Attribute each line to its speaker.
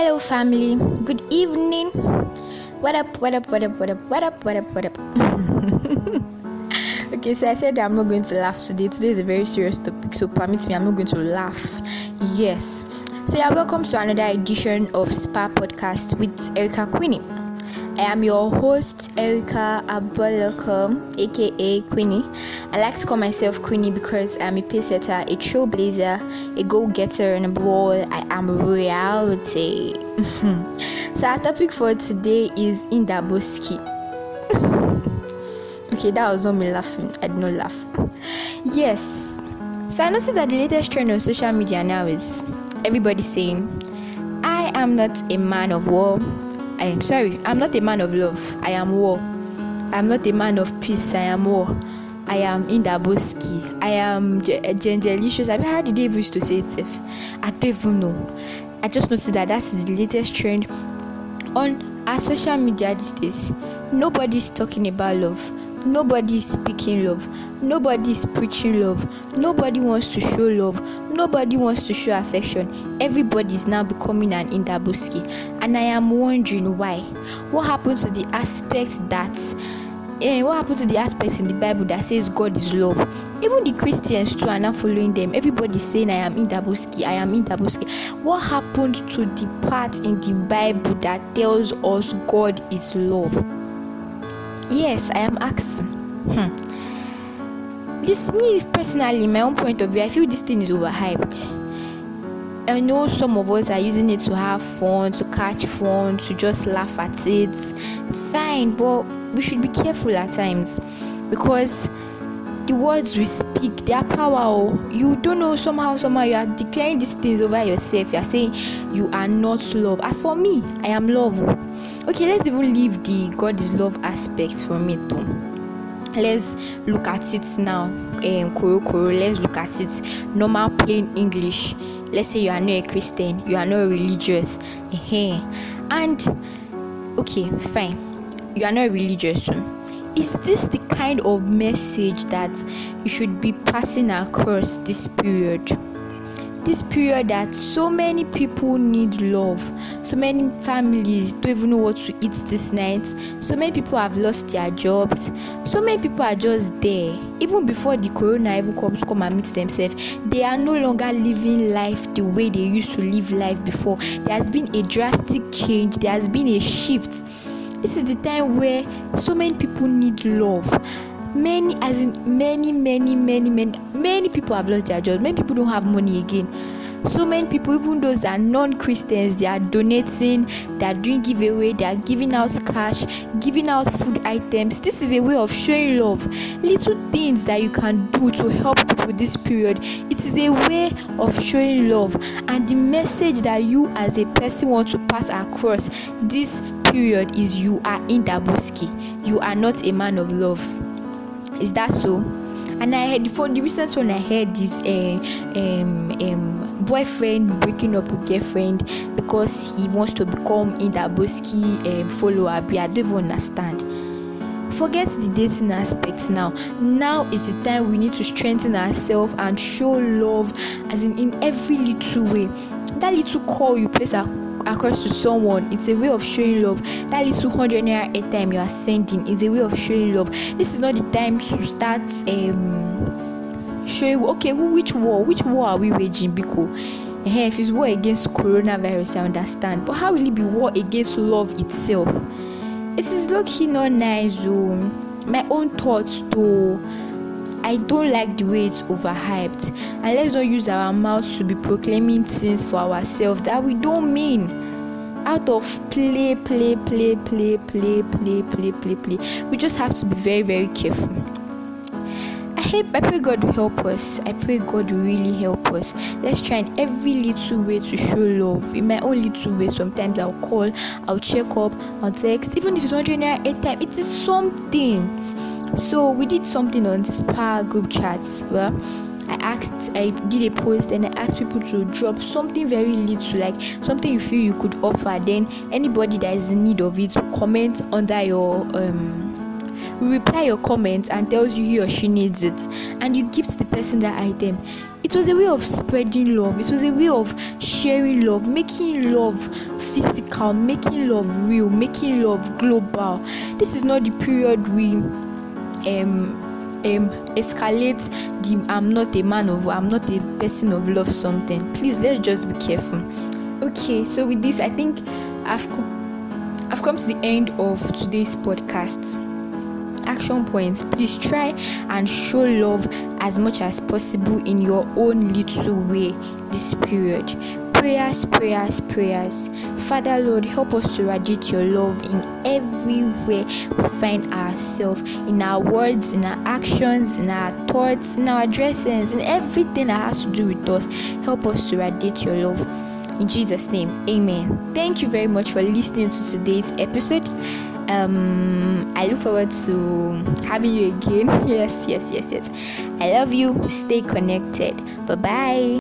Speaker 1: Hello, family. Good evening. What up, what up, what up, what up, what up, what up, what up? okay, so I said I'm not going to laugh today. Today is a very serious topic, so permit me, I'm not going to laugh. Yes. So, yeah, welcome to another edition of Spa Podcast with Erica Queenie. I am your host, Erica Aboloko, aka Queenie. I like to call myself Queenie because I'm a pace setter, a trailblazer, a go getter, and above all, I am reality. so, our topic for today is Indaboski. okay, that was not me laughing, I did not laugh. Yes, so I noticed that the latest trend on social media now is everybody saying, I am not a man of war. I am sorry, I'm not a man of love. I am war. I'm not a man of peace. I am war. I am Indaboski. I am Gengelicious. I mean, how did they used to say it? I don't even know. I just noticed that that's the latest trend on our social media these days. Nobody's talking about love. Nobody's speaking love. Nobody's preaching love. Nobody wants to show love. Nobody wants to show affection. Everybody is now becoming an Indaboski. And I am wondering why. What happened to the aspect that eh, what happened to the aspects in the Bible that says God is love? Even the Christians too are now following them. Everybody's saying I am Indaboski, I am Indaboski. What happened to the part in the Bible that tells us God is love? Yes, I am asking. Hmm. This me personally, my own point of view, I feel this thing is overhyped. I know some of us are using it to have fun, to catch fun, to just laugh at it. Fine, but we should be careful at times because the words we speak, their power. Oh, you don't know somehow, somehow you are declaring these things over yourself. You are saying you are not love. As for me, I am love. Oh. Okay, let's even leave the God is love aspect from it too. Let's look at it now. Um, koro koro. Let's look at it normal plain English. Let's say you are not a Christian, you are not religious, and okay, fine, you are not religious. Is this the kind of message that you should be passing across this period? This period that so many people need love. So many families don't even know what to eat this night. So many people have lost their jobs. So many people are just there. Even before the corona even comes to come and meet themselves they are no longer living life the way they used to live life before. There has been a drastic change. There has been a shift. This is the time where so many people need love many as in many many many many many people have lost their jobs. Many people don't have money again. So many people even those that are non-christians they are donating they are doing giveaway they are giving out cash giving out food items. This is a way of showing love. Little things that you can do to help people this period. It is a way of showing love. And the message that you as a person want to pass across this period is you are in Indaboski you are not a man of love is that so? And I had for the recent one I heard this uh, um, um, boyfriend breaking up with girlfriend because he wants to become Indaboski um, follower. But I don't even understand. Forget the dating aspects now. Now is the time we need to strengthen ourselves and show love as in in every little way. That little call you place a across to someone it's a way of showing love. That little hundred naira a time you are sending is a way of showing love. This is not the time to start um showing okay which war which war are we waging because uh, if it's war against coronavirus i understand. But how will it be war against love itself? It is lucky not nice oh. My own thoughts though I don't like the way it's overhyped. And let's not use our mouths to be proclaiming things for ourselves that we don't mean. Out of play, play, play, play, play, play, play, play, play. We just have to be very, very careful. I hope I pray God will help us. I pray God will really help us. Let's try in every little way to show love. In my own little way, sometimes I'll call, I'll check up, I'll text, even if it's 100 naira a time, it is something so we did something on spa group chats well I asked, I did a post and I asked people to drop something very little, like something you feel you could offer. Then anybody that is in need of it comment under your um, reply your comment and tells you he or she needs it, and you gift the person that item. It was a way of spreading love. It was a way of sharing love, making love physical, making love real, making love global. This is not the period we um um escalate the I'm not a man of I'm not a person of love something. Please let's just be careful. Okay, so with this I think I've I've come to the end of today's podcast action points please try and show love as much as possible in your own little way this period prayers prayers prayers. Father lord help us to radiate your love in everywhere we find ourselves in our words in our actions in our thoughts in our dressings in everything that has to do with us. Help us to radiate your love. In jesus name amen. Thank you very much for listening to today's episode. Um i look forward to having you again. Yes yes yes yes. I love you. Stay connected. Bye bye